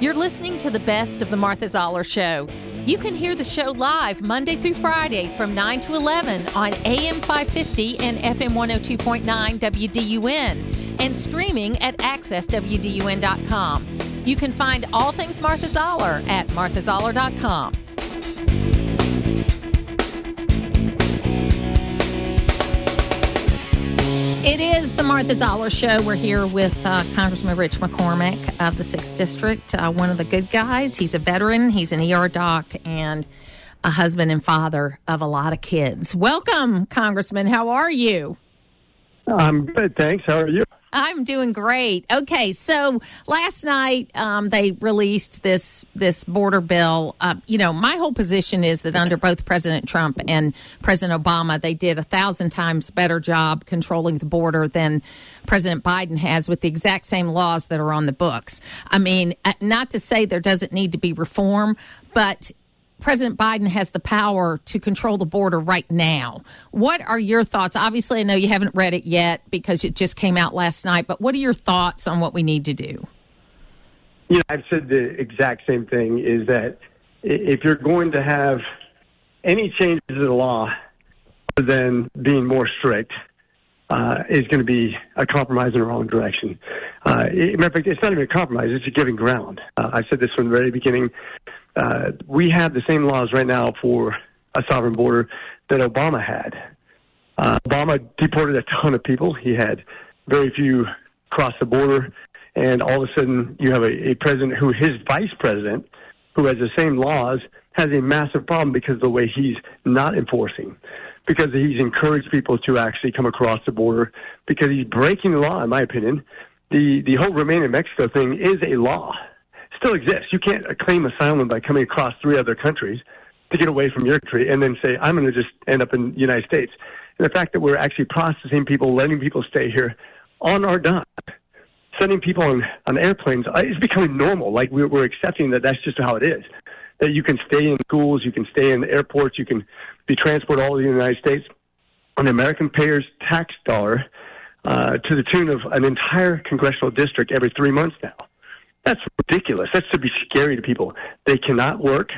You're listening to the best of the Martha Zoller Show. You can hear the show live Monday through Friday from 9 to 11 on AM 550 and FM 102.9 WDUN and streaming at accesswdun.com. You can find all things Martha Zoller at marthazoller.com. It is the Martha Zoller Show. We're here with uh, Congressman Rich McCormick of the 6th District, uh, one of the good guys. He's a veteran, he's an ER doc, and a husband and father of a lot of kids. Welcome, Congressman. How are you? I'm good, thanks. How are you? I'm doing great. Okay, so last night um, they released this this border bill. Uh, you know, my whole position is that under both President Trump and President Obama, they did a thousand times better job controlling the border than President Biden has with the exact same laws that are on the books. I mean, uh, not to say there doesn't need to be reform, but President Biden has the power to control the border right now. What are your thoughts? Obviously, I know you haven't read it yet because it just came out last night, but what are your thoughts on what we need to do? You know, I've said the exact same thing is that if you're going to have any changes to the law than being more strict, uh, is going to be a compromise in the wrong direction. Uh, matter of fact, it's not even a compromise; it's a giving ground. Uh, I said this from the very beginning uh, we have the same laws right now for a sovereign border that Obama had. Uh, Obama deported a ton of people. He had very few cross the border, and all of a sudden you have a, a president who his vice president, who has the same laws, has a massive problem because of the way he's not enforcing, because he's encouraged people to actually come across the border, because he's breaking the law, in my opinion. The the whole remain in Mexico thing is a law still exists. You can't claim asylum by coming across three other countries to get away from your country and then say, I'm going to just end up in the United States. And the fact that we're actually processing people, letting people stay here on our dime, sending people on, on airplanes uh, is becoming normal. Like we're, we're accepting that that's just how it is. That you can stay in schools, you can stay in airports, you can be transported all over the United States on American payers' tax dollar uh, to the tune of an entire congressional district every three months now. That's ridiculous. That should be scary to people. They cannot work.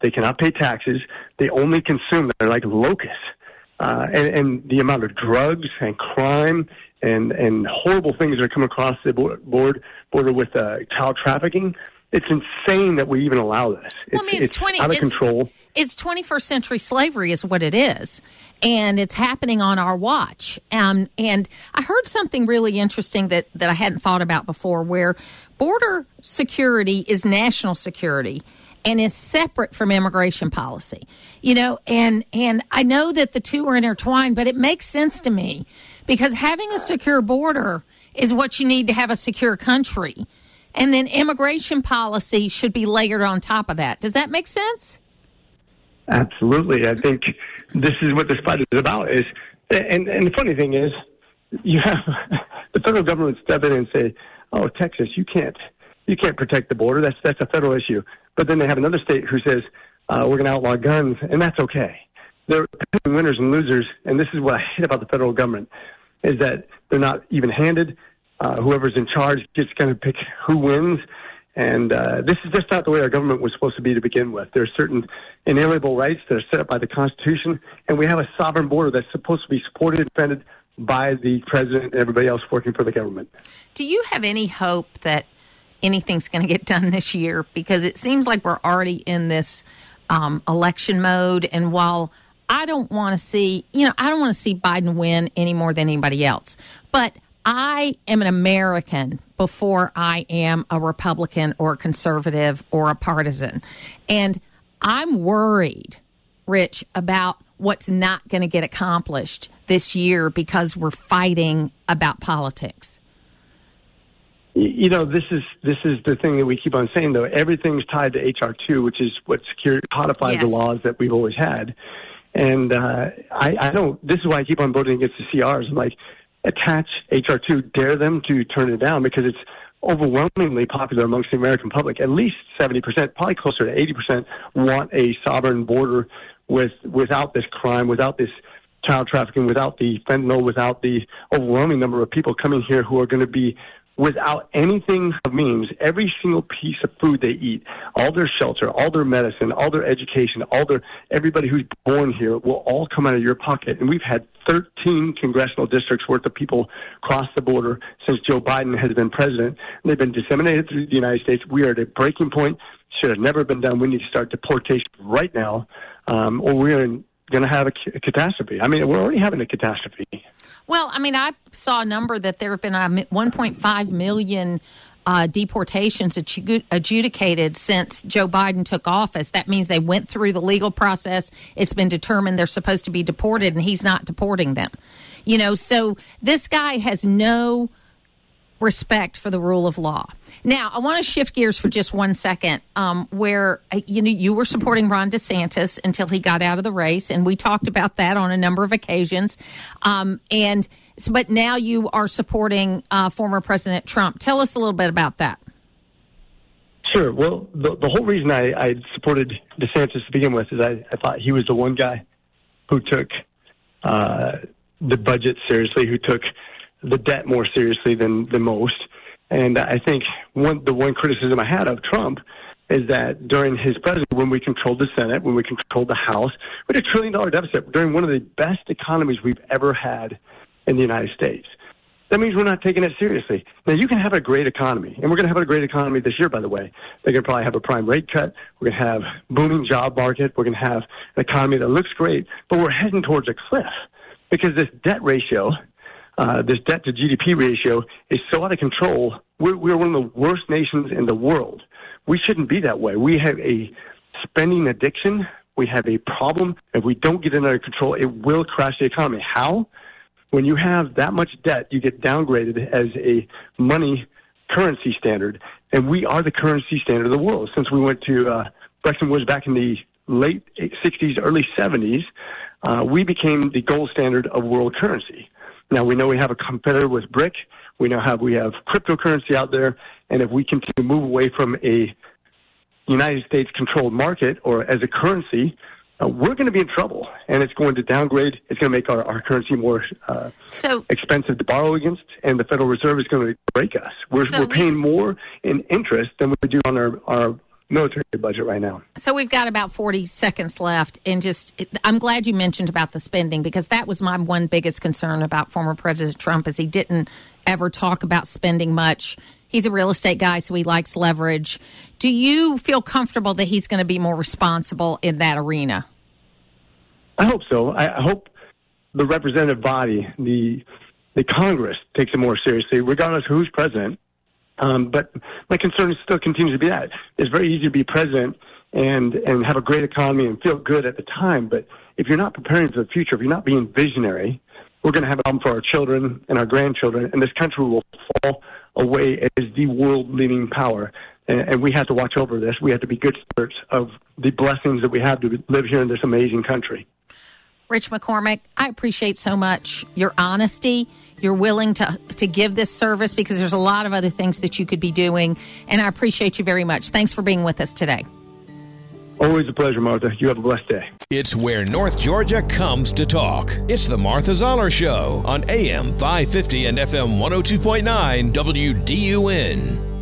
They cannot pay taxes. They only consume. They're like locusts. Uh, and, and the amount of drugs and crime and, and horrible things that are coming across the board, border with uh, child trafficking. It's insane that we even allow this. It's, well, I mean, it's, it's 20, out of control. It's 21st century slavery, is what it is, and it's happening on our watch. Um, and I heard something really interesting that that I hadn't thought about before, where border security is national security and is separate from immigration policy. You know, and and I know that the two are intertwined, but it makes sense to me because having a secure border is what you need to have a secure country. And then immigration policy should be layered on top of that. Does that make sense? Absolutely. I think this is what this fight is about is and and the funny thing is you have the federal government step in and say, oh, Texas, you can't you can't protect the border. That's that's a federal issue. But then they have another state who says uh, we're going to outlaw guns, and that's okay. They're winners and losers, and this is what I hate about the federal government is that they're not even-handed. Uh, whoever's in charge gets going to pick who wins, and uh, this is just not the way our government was supposed to be to begin with. There are certain inalienable rights that are set up by the Constitution, and we have a sovereign border that's supposed to be supported and defended by the president and everybody else working for the government. Do you have any hope that anything's going to get done this year? Because it seems like we're already in this um, election mode. And while I don't want to see, you know, I don't want to see Biden win any more than anybody else, but I am an American before I am a Republican or a conservative or a partisan. And I'm worried, Rich, about what's not going to get accomplished this year because we're fighting about politics? You know, this is this is the thing that we keep on saying though. Everything's tied to HR two, which is what secure codifies yes. the laws that we've always had. And uh, I, I don't. This is why I keep on voting against the CRs. I'm like, attach HR two, dare them to turn it down because it's overwhelmingly popular amongst the American public. At least 70%, probably closer to 80%, want a sovereign border with without this crime, without this child trafficking, without the fentanyl, without the overwhelming number of people coming here who are going to be without anything of means, every single piece of food they eat, all their shelter, all their medicine, all their education, all their everybody who's born here will all come out of your pocket. And we've had 13 congressional districts worth of people cross the border since Joe Biden has been president. They've been disseminated through the United States. We are at a breaking point. Should have never been done. We need to start deportation right now, um, or we're going to have a, a catastrophe. I mean, we're already having a catastrophe. Well, I mean, I saw a number that there have been 1.5 million uh, deportations adjudicated since Joe Biden took office. That means they went through the legal process. It's been determined they're supposed to be deported, and he's not deporting them. You know, so this guy has no respect for the rule of law. Now, I want to shift gears for just one second. Um, where uh, you know you were supporting Ron DeSantis until he got out of the race, and we talked about that on a number of occasions. Um, and but now you are supporting uh, former President Trump. Tell us a little bit about that. Sure. Well, the, the whole reason I, I supported DeSantis to begin with is I, I thought he was the one guy who took uh, the budget seriously, who took the debt more seriously than, than most. And I think one, the one criticism I had of Trump is that during his presidency, when we controlled the Senate, when we controlled the House, we had a trillion dollar deficit during one of the best economies we've ever had in the United States. That means we're not taking it seriously. Now, you can have a great economy, and we're going to have a great economy this year, by the way. They're going to probably have a prime rate cut. We're going to have booming job market. We're going to have an economy that looks great, but we're heading towards a cliff because this debt ratio uh, this debt to GDP ratio is so out of control. We're, we're one of the worst nations in the world. We shouldn't be that way. We have a spending addiction. We have a problem. If we don't get it under control, it will crash the economy. How? When you have that much debt, you get downgraded as a money currency standard, and we are the currency standard of the world. Since we went to uh, Bretton Woods back in the late 60s, early 70s, uh, we became the gold standard of world currency. Now we know we have a competitor with BRIC. We know how we have cryptocurrency out there, and if we continue to move away from a United States controlled market or as a currency, uh, we're going to be in trouble, and it's going to downgrade. It's going to make our, our currency more uh, so, expensive to borrow against, and the Federal Reserve is going to break us. We're, so we're paying more in interest than we do on our, our military budget right now. So we've got about 40 seconds left. And just, I'm glad you mentioned about the spending because that was my one biggest concern about former President Trump is he didn't ever talk about spending much. He's a real estate guy, so he likes leverage. Do you feel comfortable that he's going to be more responsible in that arena? I hope so. I hope the representative body, the the Congress, takes it more seriously, regardless of who's president. Um, but my concern still continues to be that it's very easy to be president and and have a great economy and feel good at the time. But if you're not preparing for the future, if you're not being visionary, we're going to have a problem for our children and our grandchildren, and this country will fall away as the world leading power. And, and we have to watch over this. We have to be good stewards of the blessings that we have to live here in this amazing country. Rich McCormick, I appreciate so much your honesty. You're willing to to give this service because there's a lot of other things that you could be doing, and I appreciate you very much. Thanks for being with us today. Always a pleasure, Martha. You have a blessed day. It's where North Georgia comes to talk. It's the Martha Zoller Show on AM 550 and FM 102.9 WDUN.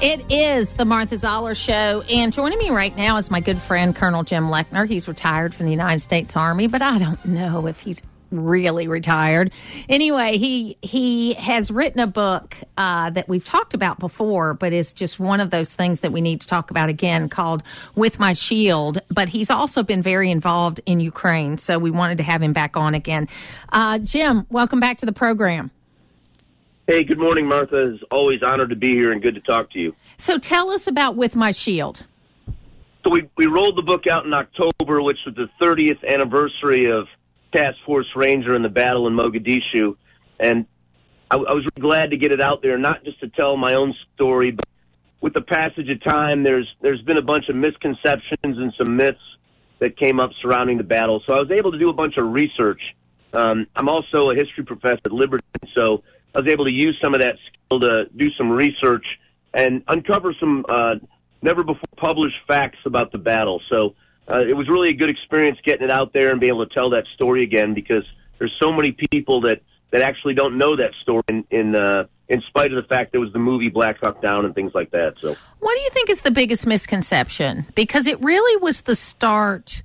It is the Martha Zoller Show, and joining me right now is my good friend Colonel Jim Lechner. He's retired from the United States Army, but I don't know if he's really retired. Anyway, he he has written a book uh, that we've talked about before, but it's just one of those things that we need to talk about again, called "With My Shield." But he's also been very involved in Ukraine, so we wanted to have him back on again. Uh, Jim, welcome back to the program. Hey, good morning, Martha. It's always honored to be here and good to talk to you. So tell us about With My Shield. So we, we rolled the book out in October, which was the 30th anniversary of Task Force Ranger and the battle in Mogadishu. And I, I was really glad to get it out there, not just to tell my own story, but with the passage of time, there's there's been a bunch of misconceptions and some myths that came up surrounding the battle. So I was able to do a bunch of research. Um, I'm also a history professor at Liberty, so I was able to use some of that skill to do some research and uncover some uh, never before published facts about the battle. So uh, it was really a good experience getting it out there and being able to tell that story again because there's so many people that that actually don't know that story in in, uh, in spite of the fact there was the movie Black Hawk Down and things like that. So, what do you think is the biggest misconception? Because it really was the start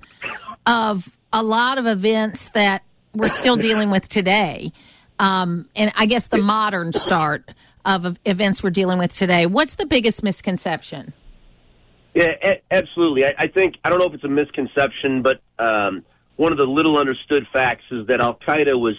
of a lot of events that we're still dealing with today, um, and I guess the modern start of events we're dealing with today. What's the biggest misconception? Yeah, absolutely. I, I think I don't know if it's a misconception, but um, one of the little understood facts is that Al Qaeda was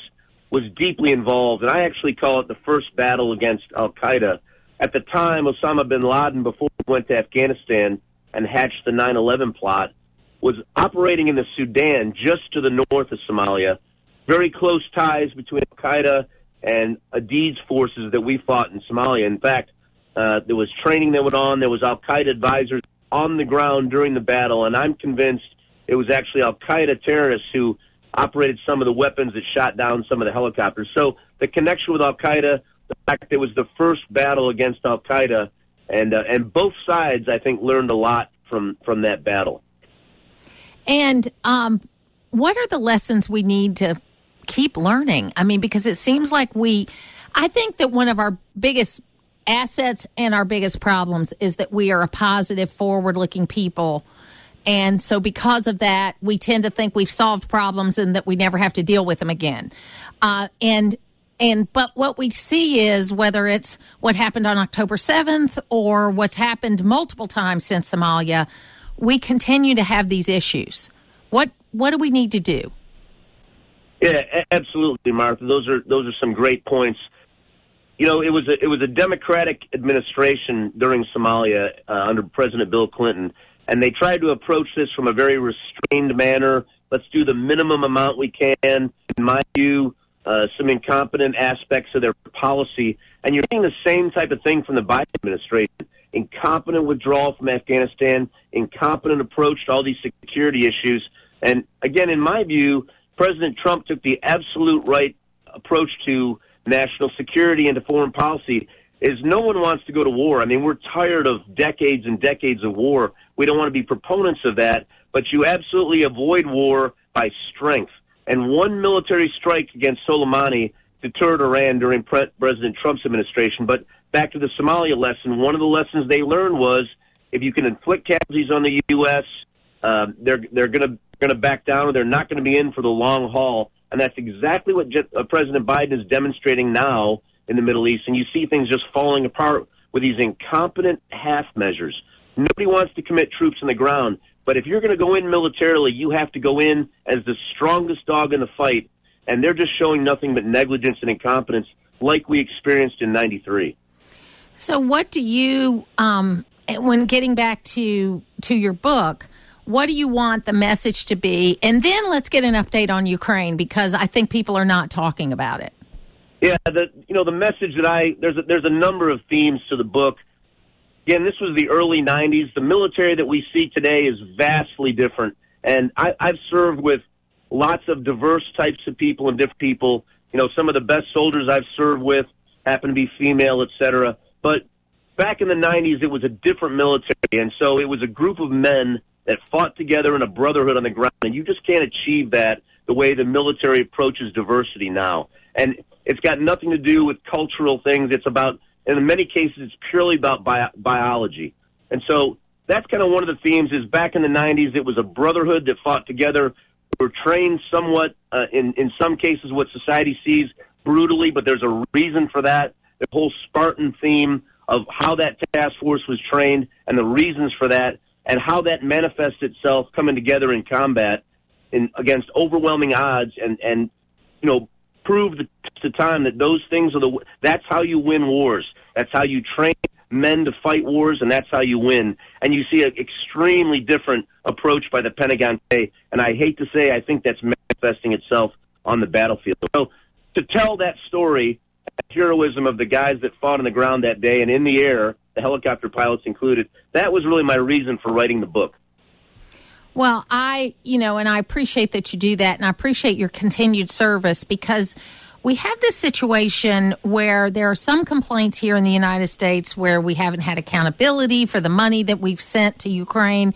was deeply involved, and I actually call it the first battle against Al Qaeda. At the time, Osama bin Laden, before he went to Afghanistan and hatched the 9/11 plot, was operating in the Sudan, just to the north of Somalia. Very close ties between Al Qaeda and Aidid's forces that we fought in Somalia. In fact, uh, there was training that went on. There was Al Qaeda advisors on the ground during the battle, and I'm convinced it was actually Al Qaeda terrorists who operated some of the weapons that shot down some of the helicopters. So the connection with Al Qaeda, the fact that it was the first battle against Al Qaeda, and uh, and both sides, I think, learned a lot from from that battle. And um, what are the lessons we need to keep learning? I mean, because it seems like we, I think that one of our biggest assets and our biggest problems is that we are a positive, forward looking people. And so, because of that, we tend to think we've solved problems and that we never have to deal with them again. Uh, and and but what we see is whether it's what happened on October 7th or what's happened multiple times since Somalia, we continue to have these issues. What what do we need to do? Yeah, absolutely, Martha. Those are those are some great points. You know, it was a it was a Democratic administration during Somalia uh, under President Bill Clinton, and they tried to approach this from a very restrained manner. Let's do the minimum amount we can. In my view, uh, some incompetent aspects of their policy, and you're seeing the same type of thing from the Biden administration. Incompetent withdrawal from Afghanistan, incompetent approach to all these security issues, and again, in my view, President Trump took the absolute right approach to national security into foreign policy is no one wants to go to war. I mean, we're tired of decades and decades of war. We don't want to be proponents of that, but you absolutely avoid war by strength. And one military strike against Soleimani deterred Iran during Pre- President Trump's administration. But back to the Somalia lesson, one of the lessons they learned was if you can inflict casualties on the U.S., uh, they're they're going to going to back down, they're not going to be in for the long haul. And that's exactly what Je- uh, President Biden is demonstrating now in the Middle East. And you see things just falling apart with these incompetent half measures. Nobody wants to commit troops on the ground, but if you're going to go in militarily, you have to go in as the strongest dog in the fight. And they're just showing nothing but negligence and incompetence, like we experienced in '93. So, what do you, um, when getting back to to your book? What do you want the message to be? And then let's get an update on Ukraine because I think people are not talking about it. Yeah, the you know the message that I there's a, there's a number of themes to the book. Again, this was the early '90s. The military that we see today is vastly different, and I, I've served with lots of diverse types of people and different people. You know, some of the best soldiers I've served with happen to be female, etc. But back in the '90s, it was a different military, and so it was a group of men that fought together in a brotherhood on the ground. And you just can't achieve that the way the military approaches diversity now. And it's got nothing to do with cultural things. It's about, in many cases, it's purely about bi- biology. And so that's kind of one of the themes is back in the 90s, it was a brotherhood that fought together. We were trained somewhat, uh, in, in some cases, what society sees brutally, but there's a reason for that. The whole Spartan theme of how that task force was trained and the reasons for that and how that manifests itself coming together in combat in, against overwhelming odds and, and, you know, prove the, the time that those things are the, that's how you win wars. That's how you train men to fight wars and that's how you win. And you see an extremely different approach by the Pentagon today. And I hate to say, I think that's manifesting itself on the battlefield. So to tell that story, heroism of the guys that fought on the ground that day and in the air, the helicopter pilots included. That was really my reason for writing the book. Well, I, you know, and I appreciate that you do that, and I appreciate your continued service because we have this situation where there are some complaints here in the United States where we haven't had accountability for the money that we've sent to Ukraine.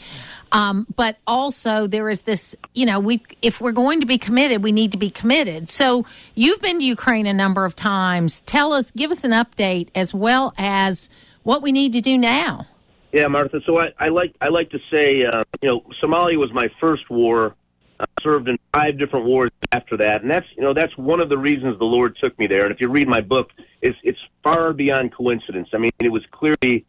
Um, but also there is this, you know, we if we're going to be committed, we need to be committed. So you've been to Ukraine a number of times. Tell us, give us an update as well as what we need to do now. Yeah, Martha. So I, I like I like to say, uh, you know, Somalia was my first war. I served in five different wars after that, and that's you know that's one of the reasons the Lord took me there. And if you read my book, it's it's far beyond coincidence. I mean, it was clearly,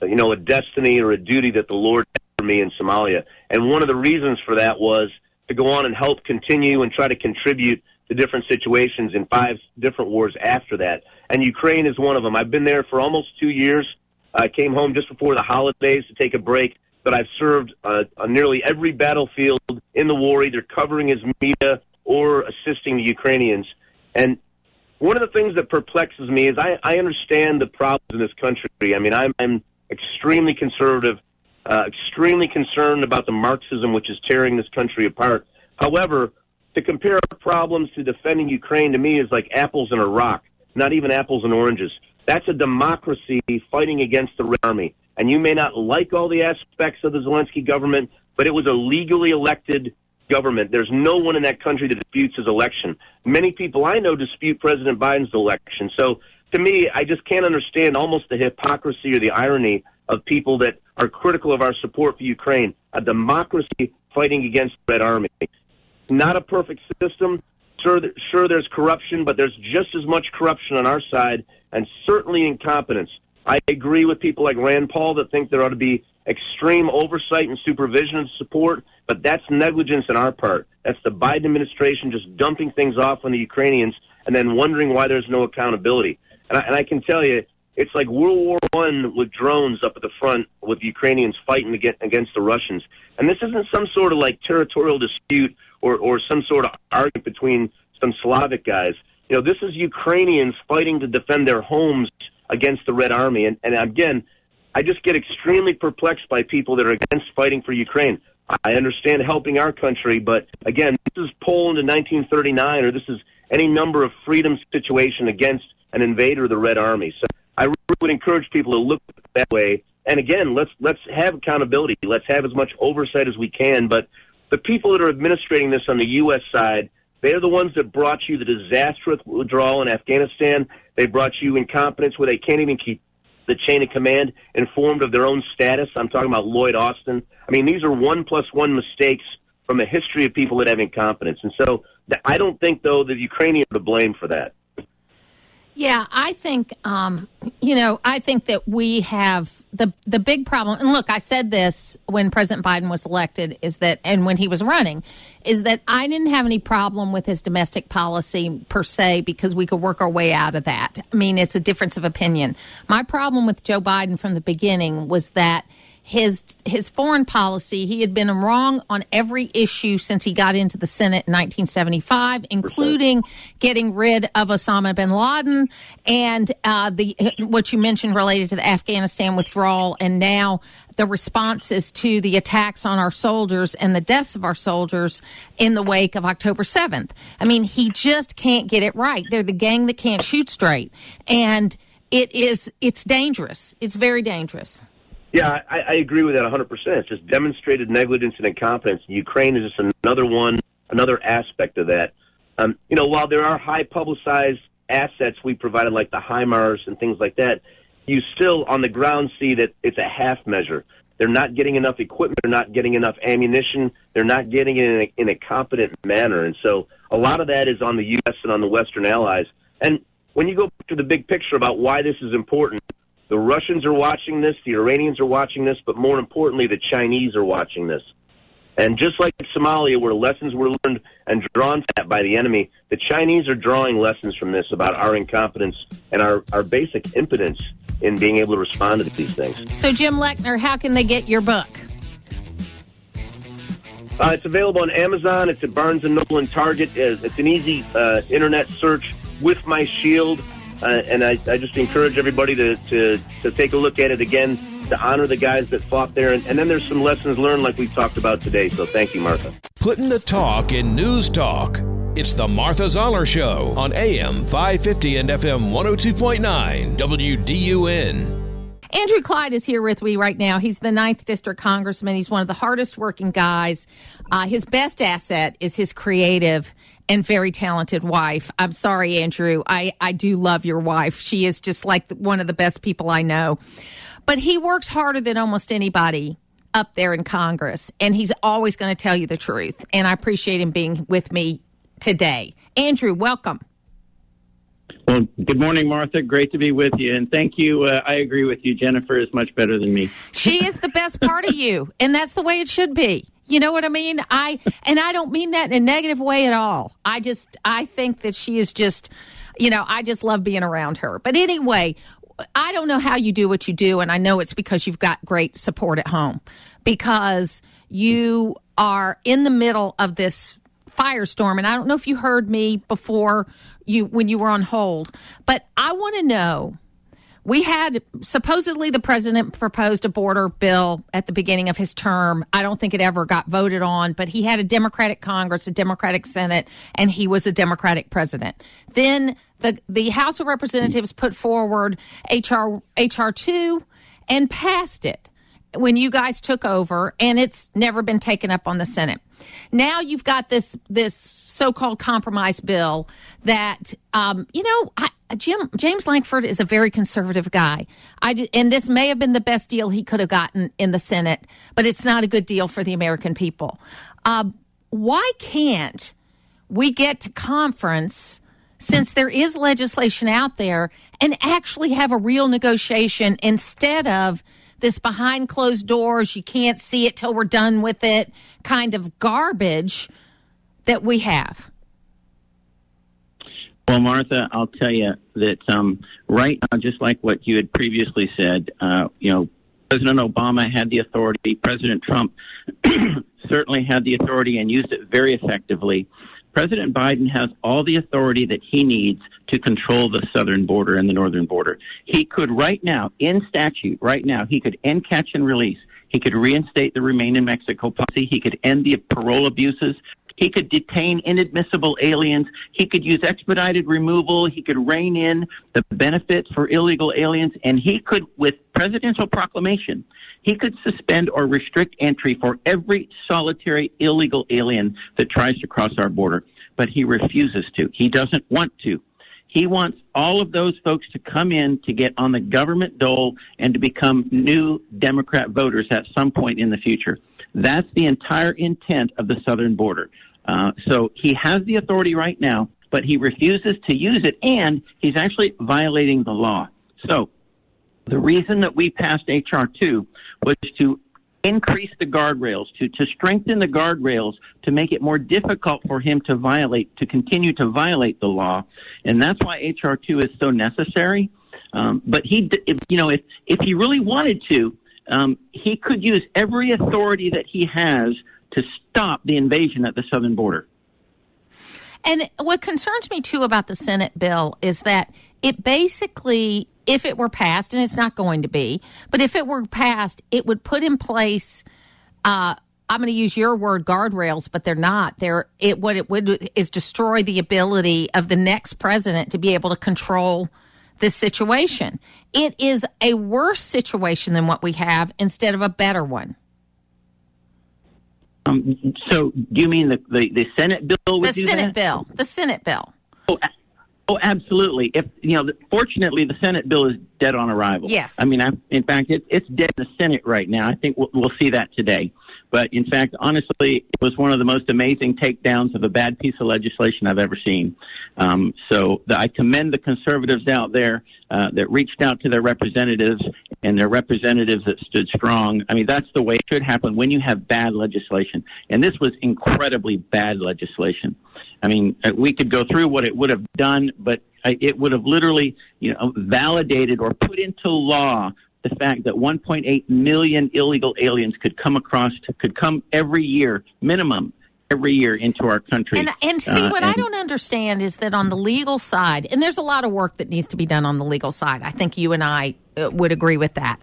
you know, a destiny or a duty that the Lord for me in Somalia. And one of the reasons for that was to go on and help continue and try to contribute to different situations in five different wars after that. And Ukraine is one of them. I've been there for almost two years. I came home just before the holidays to take a break, but I've served uh, on nearly every battlefield in the war, either covering as media or assisting the Ukrainians. And one of the things that perplexes me is I, I understand the problems in this country. I mean, I'm, I'm extremely conservative uh, extremely concerned about the Marxism which is tearing this country apart. However, to compare problems to defending Ukraine to me is like apples and a rock, not even apples and oranges. That's a democracy fighting against the Red Army. And you may not like all the aspects of the Zelensky government, but it was a legally elected government. There's no one in that country that disputes his election. Many people I know dispute President Biden's election. So to me, I just can't understand almost the hypocrisy or the irony of people that are critical of our support for Ukraine, a democracy fighting against the Red Army. Not a perfect system. Sure, sure, there's corruption, but there's just as much corruption on our side, and certainly incompetence. I agree with people like Rand Paul that think there ought to be extreme oversight and supervision and support, but that's negligence on our part. That's the Biden administration just dumping things off on the Ukrainians and then wondering why there's no accountability. And I, and I can tell you, it's like World War One with drones up at the front with the Ukrainians fighting against the Russians. And this isn't some sort of like territorial dispute or, or some sort of argument between some Slavic guys. You know, this is Ukrainians fighting to defend their homes against the Red Army. And, and again, I just get extremely perplexed by people that are against fighting for Ukraine. I understand helping our country, but again, this is Poland in 1939, or this is any number of freedom situation against an invader of the Red Army. So I really would encourage people to look that way. And again, let's let's have accountability. Let's have as much oversight as we can. But the people that are administrating this on the U.S. side, they're the ones that brought you the disastrous withdrawal in Afghanistan. They brought you incompetence where they can't even keep the chain of command informed of their own status. I'm talking about Lloyd Austin. I mean, these are one plus one mistakes from a history of people that have incompetence. And so I don't think, though, that Ukrainians are to blame for that. Yeah, I think um, you know, I think that we have the the big problem. And look, I said this when President Biden was elected is that and when he was running is that I didn't have any problem with his domestic policy per se because we could work our way out of that. I mean, it's a difference of opinion. My problem with Joe Biden from the beginning was that his his foreign policy. He had been wrong on every issue since he got into the Senate in 1975, including getting rid of Osama bin Laden and uh, the what you mentioned related to the Afghanistan withdrawal, and now the responses to the attacks on our soldiers and the deaths of our soldiers in the wake of October 7th. I mean, he just can't get it right. They're the gang that can't shoot straight, and it is it's dangerous. It's very dangerous. Yeah, I, I agree with that 100%. It's just demonstrated negligence and incompetence. Ukraine is just another one, another aspect of that. Um, you know, while there are high publicized assets we provided, like the HIMARS and things like that, you still on the ground see that it's a half measure. They're not getting enough equipment. They're not getting enough ammunition. They're not getting it in a, in a competent manner. And so a lot of that is on the U.S. and on the Western allies. And when you go to the big picture about why this is important, the Russians are watching this, the Iranians are watching this, but more importantly, the Chinese are watching this. And just like Somalia, where lessons were learned and drawn to by the enemy, the Chinese are drawing lessons from this about our incompetence and our, our basic impotence in being able to respond to these things. So, Jim Lechner, how can they get your book? Uh, it's available on Amazon. It's at Barnes and Noble and Target. It's an easy uh, internet search with my shield. Uh, and I, I just encourage everybody to, to, to take a look at it again, to honor the guys that fought there. And, and then there's some lessons learned like we talked about today. So thank you, Martha. Putting the talk in news talk. It's the Martha Zoller Show on AM 550 and FM 102.9 WDUN. Andrew Clyde is here with me right now. He's the ninth district congressman. He's one of the hardest working guys. Uh, his best asset is his creative and very talented wife. I'm sorry, Andrew. I, I do love your wife. She is just like one of the best people I know. But he works harder than almost anybody up there in Congress, and he's always going to tell you the truth. And I appreciate him being with me today. Andrew, welcome. Well, good morning, Martha. Great to be with you. And thank you. Uh, I agree with you. Jennifer is much better than me. She is the best part of you, and that's the way it should be. You know what I mean? I and I don't mean that in a negative way at all. I just I think that she is just you know, I just love being around her. But anyway, I don't know how you do what you do and I know it's because you've got great support at home because you are in the middle of this firestorm and I don't know if you heard me before you when you were on hold, but I want to know we had supposedly the president proposed a border bill at the beginning of his term. I don't think it ever got voted on, but he had a Democratic Congress, a Democratic Senate, and he was a Democratic president. Then the the House of Representatives put forward HR HR two and passed it when you guys took over, and it's never been taken up on the Senate. Now you've got this this so-called compromise bill that um, you know I, Jim James Lankford is a very conservative guy. I and this may have been the best deal he could have gotten in the Senate, but it's not a good deal for the American people. Uh, why can't we get to conference? Since there is legislation out there, and actually have a real negotiation instead of this behind closed doors, you can't see it till we're done with it kind of garbage that we have? Well, Martha, I'll tell you that um, right now, just like what you had previously said, uh, you know, President Obama had the authority. President Trump certainly had the authority and used it very effectively. President Biden has all the authority that he needs to control the southern border and the northern border. He could right now, in statute, right now, he could end catch and release. He could reinstate the Remain in Mexico policy. He could end the parole abuses. He could detain inadmissible aliens. He could use expedited removal. He could rein in the benefits for illegal aliens. And he could, with presidential proclamation, he could suspend or restrict entry for every solitary illegal alien that tries to cross our border. But he refuses to. He doesn't want to. He wants all of those folks to come in to get on the government dole and to become new Democrat voters at some point in the future. That's the entire intent of the southern border. Uh, so he has the authority right now, but he refuses to use it, and he's actually violating the law. So the reason that we passed HR 2 was to increase the guardrails, to, to strengthen the guardrails, to make it more difficult for him to violate, to continue to violate the law. And that's why HR 2 is so necessary. Um, but he, if, you know, if, if he really wanted to, um, he could use every authority that he has to stop the invasion at the southern border. And what concerns me too about the Senate bill is that it basically, if it were passed, and it's not going to be, but if it were passed, it would put in place. Uh, I'm going to use your word guardrails, but they're not. They're it. What it would is destroy the ability of the next president to be able to control this situation. It is a worse situation than what we have instead of a better one. Um, so, do you mean the, the, the Senate bill? the Senate that? bill. The Senate bill. Oh, oh, absolutely. If you know, fortunately, the Senate bill is dead on arrival. Yes. I mean, I, in fact, it, it's dead in the Senate right now. I think we'll, we'll see that today. But in fact, honestly, it was one of the most amazing takedowns of a bad piece of legislation I've ever seen. Um, so the, I commend the conservatives out there uh, that reached out to their representatives and their representatives that stood strong. I mean, that's the way it should happen when you have bad legislation. And this was incredibly bad legislation. I mean, uh, we could go through what it would have done, but uh, it would have literally, you know, validated or put into law the fact that 1.8 million illegal aliens could come across, could come every year, minimum, every year into our country. And, and see, uh, what and, I don't understand is that on the legal side, and there's a lot of work that needs to be done on the legal side. I think you and I uh, would agree with that.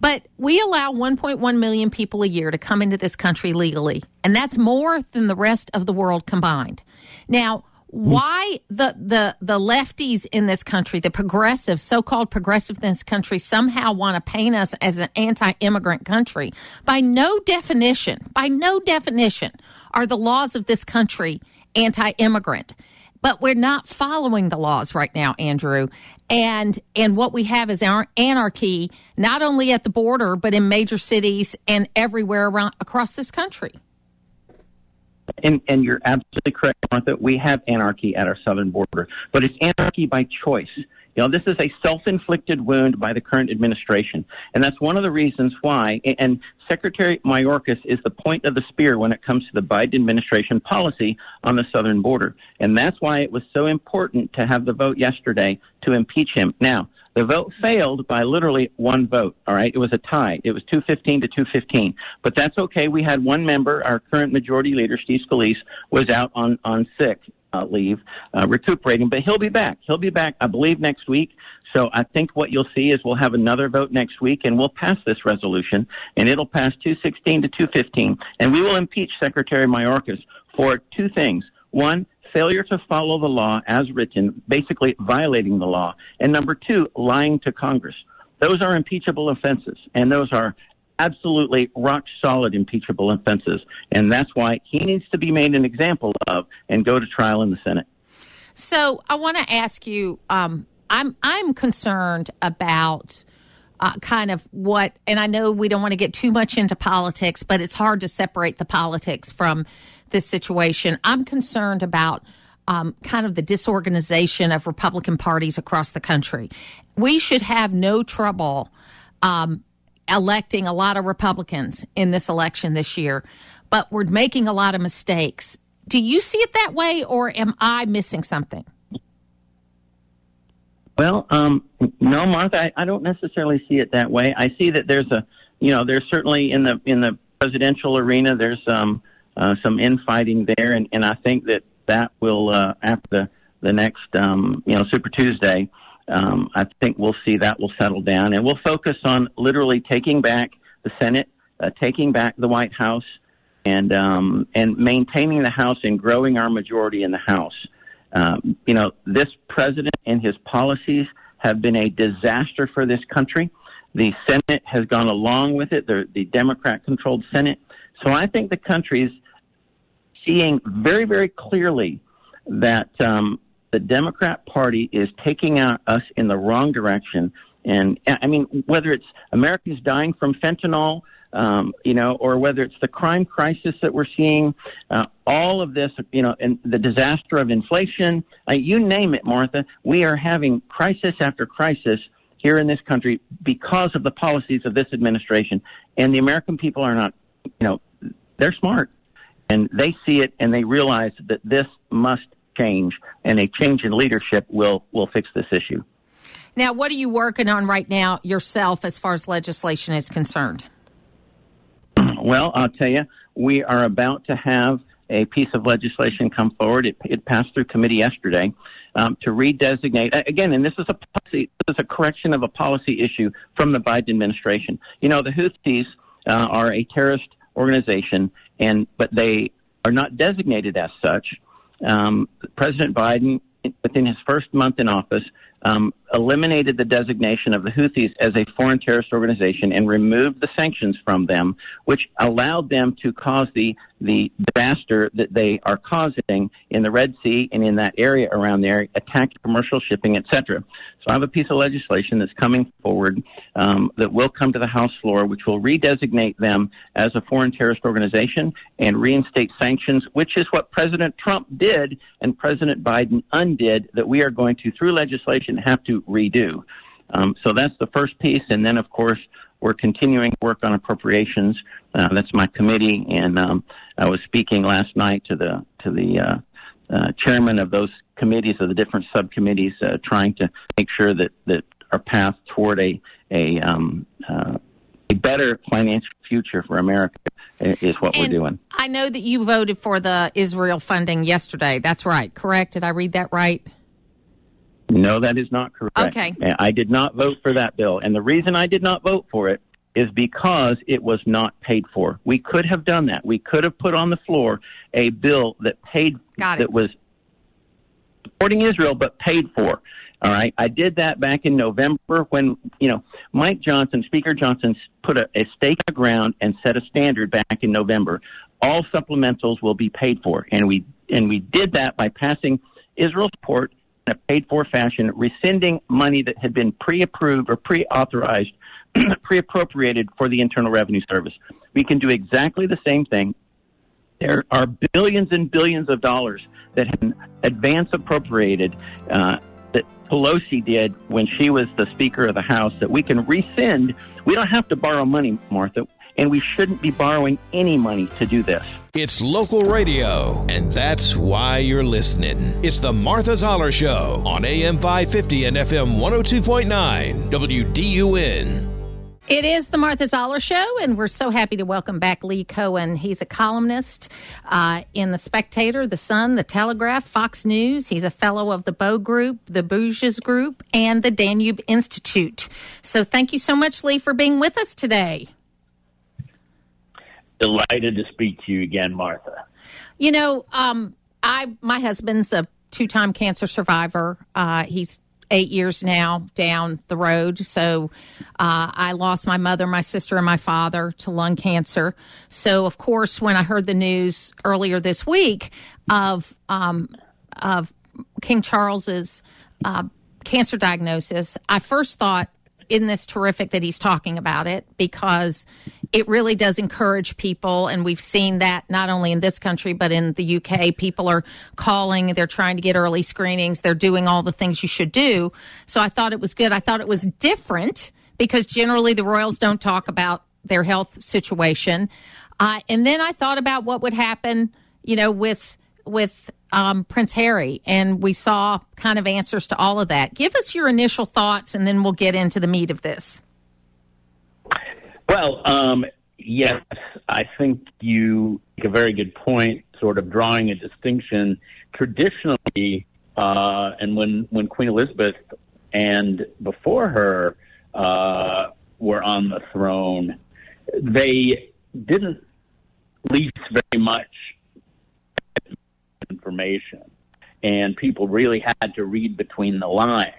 But we allow 1.1 million people a year to come into this country legally, and that's more than the rest of the world combined. Now, Hmm. why the the the lefties in this country, the progressive, so-called progressive in this country, somehow want to paint us as an anti-immigrant country. By no definition, by no definition, are the laws of this country anti-immigrant. But we're not following the laws right now, Andrew. And and what we have is our anarchy, not only at the border, but in major cities and everywhere around across this country. And, and you're absolutely correct, Martha. We have anarchy at our southern border, but it's anarchy by choice. You know, this is a self-inflicted wound by the current administration, and that's one of the reasons why. And Secretary Mayorkas is the point of the spear when it comes to the Biden administration policy on the southern border, and that's why it was so important to have the vote yesterday to impeach him. Now, the vote failed by literally one vote. All right. It was a tie. It was 215 to 215. But that's okay. We had one member, our current majority leader, Steve Scalise, was out on, on sick uh, leave, uh, recuperating, but he'll be back. He'll be back, I believe, next week. So I think what you'll see is we'll have another vote next week and we'll pass this resolution and it'll pass 216 to 215 and we will impeach Secretary Mayorkas for two things. One, failure to follow the law as written, basically violating the law. And number two, lying to Congress. Those are impeachable offenses, and those are absolutely rock solid impeachable offenses. And that's why he needs to be made an example of and go to trial in the Senate. So I want to ask you um, I'm, I'm concerned about. Uh, kind of what, and I know we don't want to get too much into politics, but it's hard to separate the politics from this situation. I'm concerned about um, kind of the disorganization of Republican parties across the country. We should have no trouble um, electing a lot of Republicans in this election this year, but we're making a lot of mistakes. Do you see it that way, or am I missing something? Well, um, no, Martha, I, I don't necessarily see it that way. I see that there's a, you know, there's certainly in the in the presidential arena, there's um, uh, some infighting there, and, and I think that that will uh, after the the next um, you know Super Tuesday, um, I think we'll see that will settle down, and we'll focus on literally taking back the Senate, uh, taking back the White House, and um, and maintaining the House and growing our majority in the House. Um, you know, this president and his policies have been a disaster for this country. The Senate has gone along with it, the, the Democrat controlled Senate. So I think the country's seeing very, very clearly that um, the Democrat Party is taking us in the wrong direction. And I mean, whether it's Americans dying from fentanyl, um, you know, or whether it's the crime crisis that we're seeing, uh, all of this, you know, and the disaster of inflation, uh, you name it, Martha, we are having crisis after crisis here in this country because of the policies of this administration. And the American people are not, you know, they're smart and they see it and they realize that this must change and a change in leadership will will fix this issue. Now, what are you working on right now yourself as far as legislation is concerned? Well, I'll tell you, we are about to have a piece of legislation come forward. It, it passed through committee yesterday um, to redesignate again, and this is a policy. This is a correction of a policy issue from the Biden administration. You know, the Houthis uh, are a terrorist organization, and but they are not designated as such. Um, President Biden, within his first month in office, um, eliminated the designation of the Houthis as a foreign terrorist organization and removed the sanctions from them, which allowed them to cause the the disaster that they are causing in the Red Sea and in that area around there, attack commercial shipping, etc. So I have a piece of legislation that's coming forward um, that will come to the House floor, which will redesignate them as a foreign terrorist organization and reinstate sanctions, which is what President Trump did and President Biden undid. That we are going to, through legislation, have to redo. Um, so that's the first piece, and then of course we're continuing work on appropriations. Uh, that's my committee, and um, I was speaking last night to the to the uh, uh, chairman of those committees of the different subcommittees, uh, trying to make sure that that our path toward a a um, uh, a better financial future for America is what and we're doing. I know that you voted for the Israel funding yesterday. That's right, correct? Did I read that right? No, that is not correct. Okay. I did not vote for that bill. And the reason I did not vote for it is because it was not paid for. We could have done that. We could have put on the floor a bill that paid that was supporting Israel, but paid for. All right. I did that back in November when, you know, Mike Johnson, Speaker Johnson, put a, a stake in the ground and set a standard back in November. All supplementals will be paid for. And we, and we did that by passing Israel support in a paid for fashion, rescinding money that had been pre approved or pre authorized, pre appropriated for the Internal Revenue Service. We can do exactly the same thing. There are billions and billions of dollars that have been advance appropriated uh, that Pelosi did when she was the Speaker of the House that we can rescind. We don't have to borrow money, Martha, and we shouldn't be borrowing any money to do this. It's local radio, and that's why you're listening. It's the Martha Zoller Show on AM 550 and FM 102.9 WDUN. It is the Martha Zoller Show, and we're so happy to welcome back Lee Cohen. He's a columnist uh, in The Spectator, The Sun, The Telegraph, Fox News. He's a fellow of the Bow Group, the Bruges Group, and the Danube Institute. So thank you so much, Lee, for being with us today. Delighted to speak to you again, Martha. You know, um, I my husband's a two-time cancer survivor. Uh, he's eight years now down the road. So uh, I lost my mother, my sister, and my father to lung cancer. So, of course, when I heard the news earlier this week of um, of King Charles's uh, cancer diagnosis, I first thought, isn't this terrific that he's talking about it? Because it really does encourage people. And we've seen that not only in this country, but in the UK. People are calling, they're trying to get early screenings, they're doing all the things you should do. So I thought it was good. I thought it was different because generally the Royals don't talk about their health situation. Uh, and then I thought about what would happen, you know, with with um, Prince Harry, and we saw kind of answers to all of that. Give us your initial thoughts, and then we'll get into the meat of this. Well, um, yes, I think you make a very good point, sort of drawing a distinction. Traditionally, uh, and when, when Queen Elizabeth and before her uh, were on the throne, they didn't lease very much information, and people really had to read between the lines.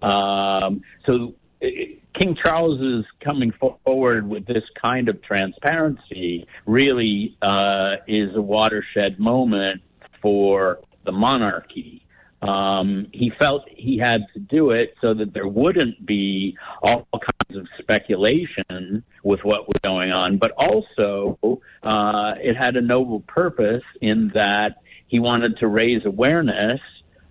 Um, so King Charles is coming forward with this kind of transparency really uh, is a watershed moment for the monarchy. Um, he felt he had to do it so that there wouldn't be all kinds of speculation with what was going on, but also uh, it had a noble purpose in that he wanted to raise awareness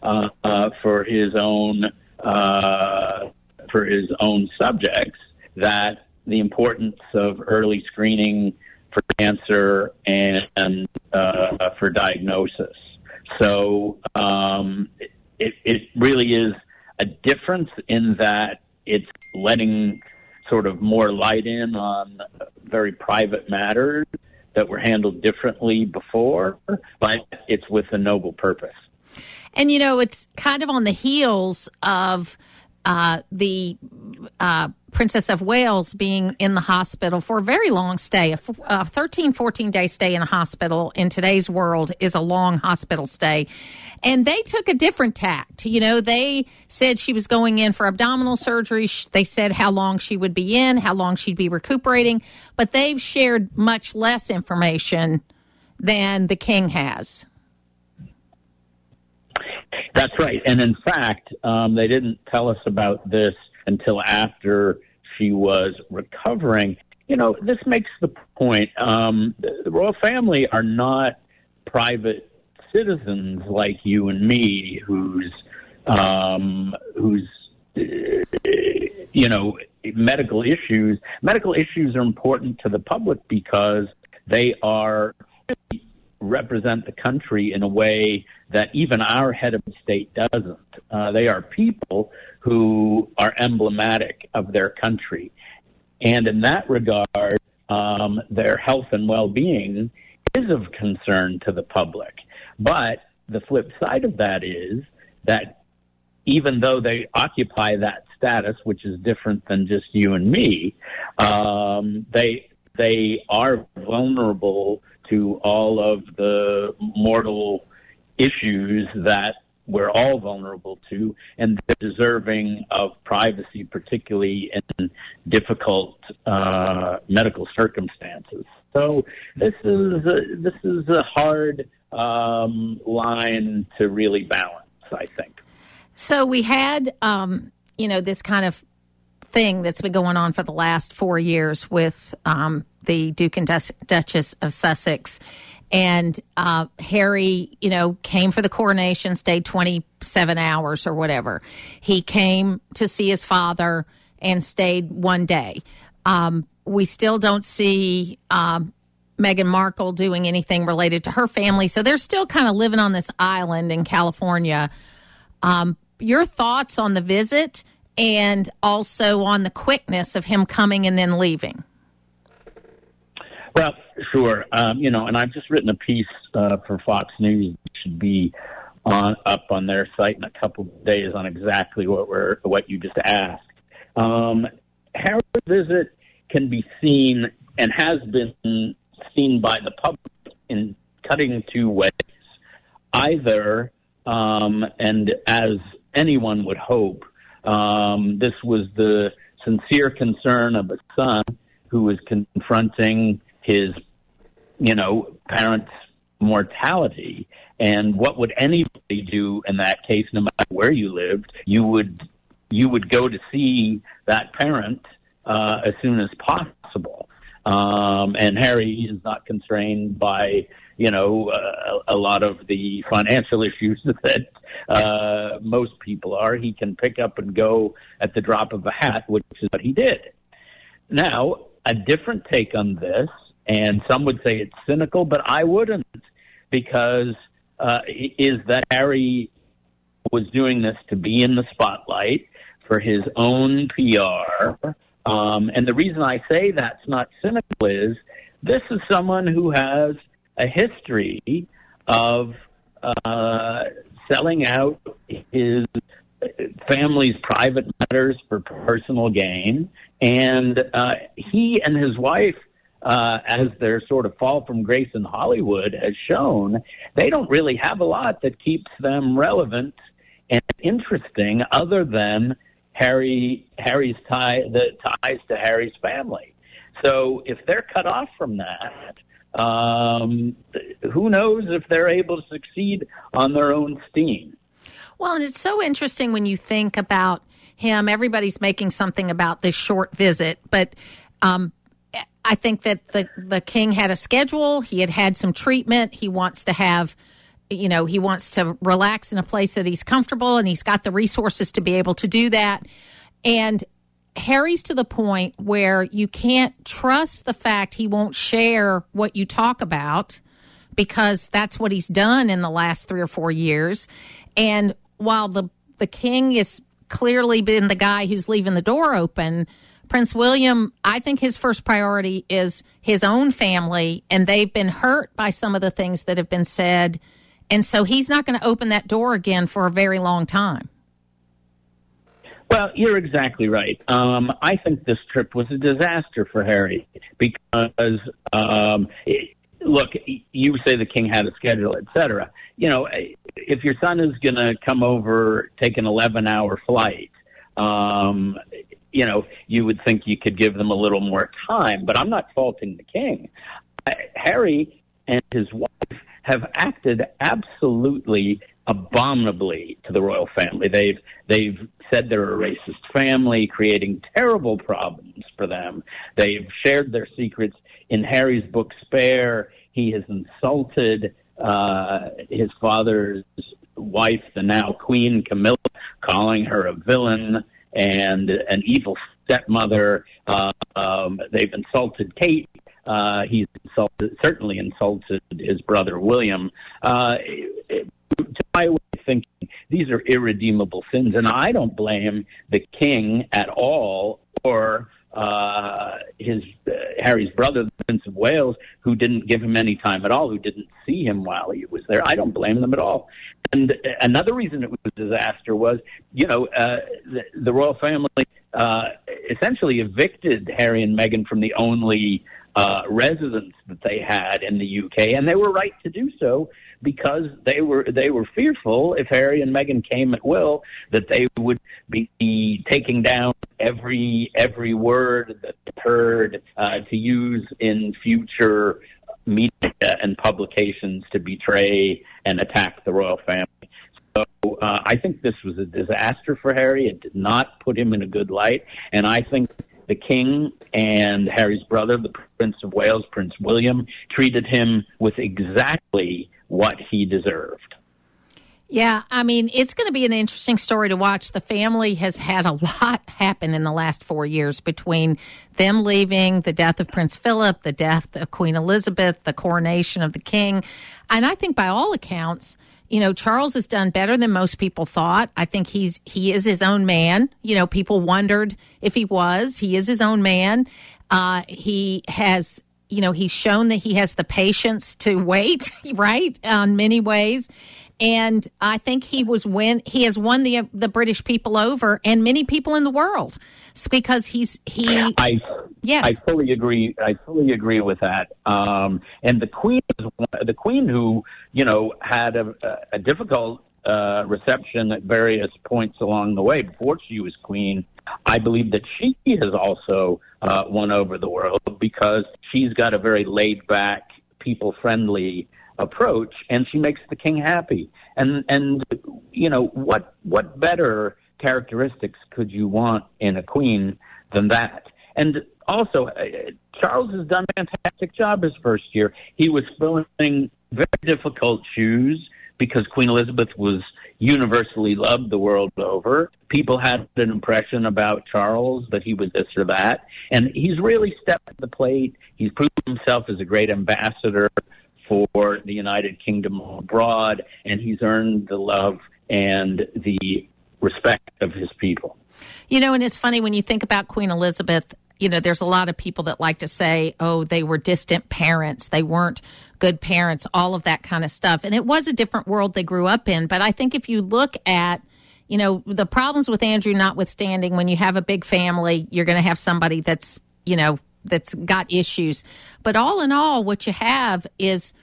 uh, uh for his own uh, for his own subjects that the importance of early screening for cancer and uh, for diagnosis. So um, it, it really is a difference in that it's letting sort of more light in on very private matters that were handled differently before, but it's with a noble purpose. And you know, it's kind of on the heels of uh, the uh, Princess of Wales being in the hospital for a very long stay. A 13, 14 day stay in a hospital in today's world is a long hospital stay. And they took a different tact. You know, they said she was going in for abdominal surgery. They said how long she would be in, how long she'd be recuperating, but they've shared much less information than the king has. That's right. And in fact, um, they didn't tell us about this until after she was recovering. You know, this makes the point. Um, the, royal family are not private citizens like you and me, whose um, whose uh, you know medical issues. Medical issues are important to the public because they are represent the country in a way that even our head of state doesn't. Uh, they are people who are emblematic of their country. And in that regard, um, their health and well being is of concern to the public. But the flip side of that is that even though they occupy that status, which is different than just you and me, um, they they are vulnerable to all of the mortal issues that we're all vulnerable to, and they're deserving of privacy, particularly in difficult uh, medical circumstances. So this is a, this is a hard um, line to really balance, I think. So we had, um, you know, this kind of thing that's been going on for the last four years with um, the Duke and Duchess of Sussex. And uh, Harry, you know, came for the coronation, stayed 27 hours or whatever. He came to see his father and stayed one day. Um, we still don't see um, Meghan Markle doing anything related to her family. So they're still kind of living on this island in California. Um, your thoughts on the visit and also on the quickness of him coming and then leaving? Well, sure. Um, you know, and I've just written a piece uh, for Fox News. It should be on up on their site in a couple of days on exactly what we're what you just asked. Um, Harry's visit can be seen and has been seen by the public in cutting two ways. Either, um, and as anyone would hope, um, this was the sincere concern of a son who was confronting his, you know, parents' mortality. And what would anybody do in that case, no matter where you lived? You would you would go to see that parent uh, as soon as possible. Um, and Harry is not constrained by, you know, uh, a lot of the financial issues that uh, most people are. He can pick up and go at the drop of a hat, which is what he did. Now, a different take on this, and some would say it's cynical, but I wouldn't, because uh, is that Harry was doing this to be in the spotlight for his own PR um, and the reason I say that's not cynical is this is someone who has a history of uh, selling out his family's private matters for personal gain. And uh, he and his wife, uh, as their sort of fall from grace in Hollywood has shown, they don't really have a lot that keeps them relevant and interesting other than Harry Harry's tie the ties to Harry's family. So if they're cut off from that, um, who knows if they're able to succeed on their own steam? Well, and it's so interesting when you think about him. Everybody's making something about this short visit, but um, I think that the the king had a schedule. He had had some treatment. He wants to have you know, he wants to relax in a place that he's comfortable and he's got the resources to be able to do that. And Harry's to the point where you can't trust the fact he won't share what you talk about because that's what he's done in the last three or four years. And while the the king is clearly been the guy who's leaving the door open, Prince William, I think his first priority is his own family, and they've been hurt by some of the things that have been said and so he's not going to open that door again for a very long time. Well, you're exactly right. Um, I think this trip was a disaster for Harry because, um, it, look, you say the king had a schedule, et cetera. You know, if your son is going to come over, take an 11 hour flight, um, you know, you would think you could give them a little more time. But I'm not faulting the king. Harry and his wife have acted absolutely abominably to the royal family. They've they've said they're a racist family, creating terrible problems for them. They've shared their secrets. In Harry's book Spare, he has insulted uh, his father's wife, the now Queen Camilla, calling her a villain and an evil stepmother. Uh, um, they've insulted Kate uh, he's insulted, certainly insulted his brother William. Uh, to my way of thinking, these are irredeemable sins, and I don't blame the king at all or uh, his uh, Harry's brother, the Prince of Wales, who didn't give him any time at all, who didn't see him while he was there. I don't blame them at all. And another reason it was a disaster was, you know, uh, the, the royal family uh, essentially evicted Harry and Meghan from the only uh, residence that they had in the UK, and they were right to do so because they were they were fearful if Harry and Meghan came at will that they would be taking down every every word that's heard uh, to use in future media and publications to betray and attack the royal family. So uh, I think this was a disaster for Harry. It did not put him in a good light, and I think the king and Harry's brother, the Prince of Wales, Prince William, treated him with exactly what he deserved. Yeah, I mean, it's going to be an interesting story to watch. The family has had a lot happen in the last four years between them leaving, the death of Prince Philip, the death of Queen Elizabeth, the coronation of the king. And I think by all accounts, you know, Charles has done better than most people thought. I think he's he is his own man. You know, people wondered if he was. He is his own man. Uh, he has you know he's shown that he has the patience to wait right on many ways and I think he was win. He has won the the British people over and many people in the world it's because he's he. I yes, I fully agree. I fully agree with that. Um, and the Queen, the Queen, who you know had a, a difficult uh, reception at various points along the way before she was Queen. I believe that she has also uh, won over the world because she's got a very laid back, people friendly approach, and she makes the king happy. And and you know what what better characteristics could you want in a queen than that? And also, uh, Charles has done a fantastic job his first year. He was filling very difficult shoes because Queen Elizabeth was universally loved the world over. People had an impression about Charles that he was this or that. And he's really stepped to the plate. He's proven himself as a great ambassador for the United Kingdom abroad, and he's earned the love and the respect of his people. You know, and it's funny when you think about Queen Elizabeth, you know, there's a lot of people that like to say, oh, they were distant parents, they weren't good parents, all of that kind of stuff. And it was a different world they grew up in. But I think if you look at, you know, the problems with Andrew notwithstanding, when you have a big family, you're going to have somebody that's, you know, that's got issues. But all in all, what you have is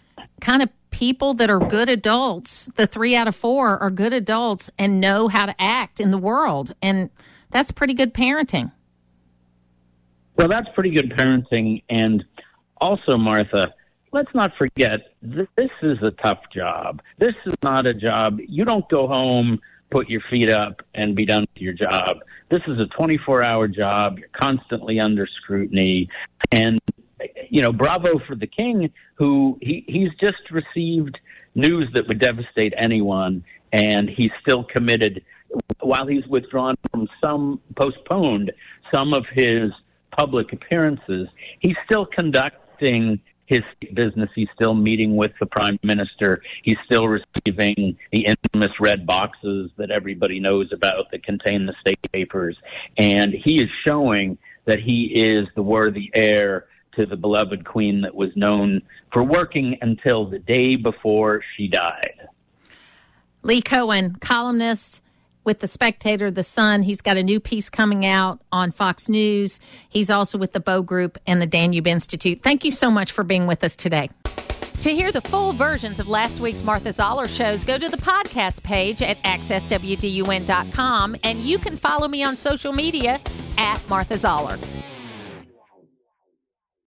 kind of people that are good adults. The three out of four are good adults and know how to act in the world. And that's pretty good parenting. Well, that's pretty good parenting. And also, Martha, let's not forget this is a tough job. This is not a job. You don't go home, put your feet up, and be done with your job. This is a 24 hour job. You're constantly under scrutiny. And, you know, bravo for the king, who he, he's just received news that would devastate anyone. And he's still committed, while he's withdrawn from some, postponed some of his public appearances, he's still conducting his business. He's still meeting with the prime minister. He's still receiving the infamous red boxes that everybody knows about that contain the state papers. And he is showing that he is the worthy heir to the beloved queen that was known for working until the day before she died. Lee Cohen, columnist with The Spectator, The Sun. He's got a new piece coming out on Fox News. He's also with the Bow Group and the Danube Institute. Thank you so much for being with us today. To hear the full versions of last week's Martha Zoller shows, go to the podcast page at accesswdun.com and you can follow me on social media at Martha Zoller.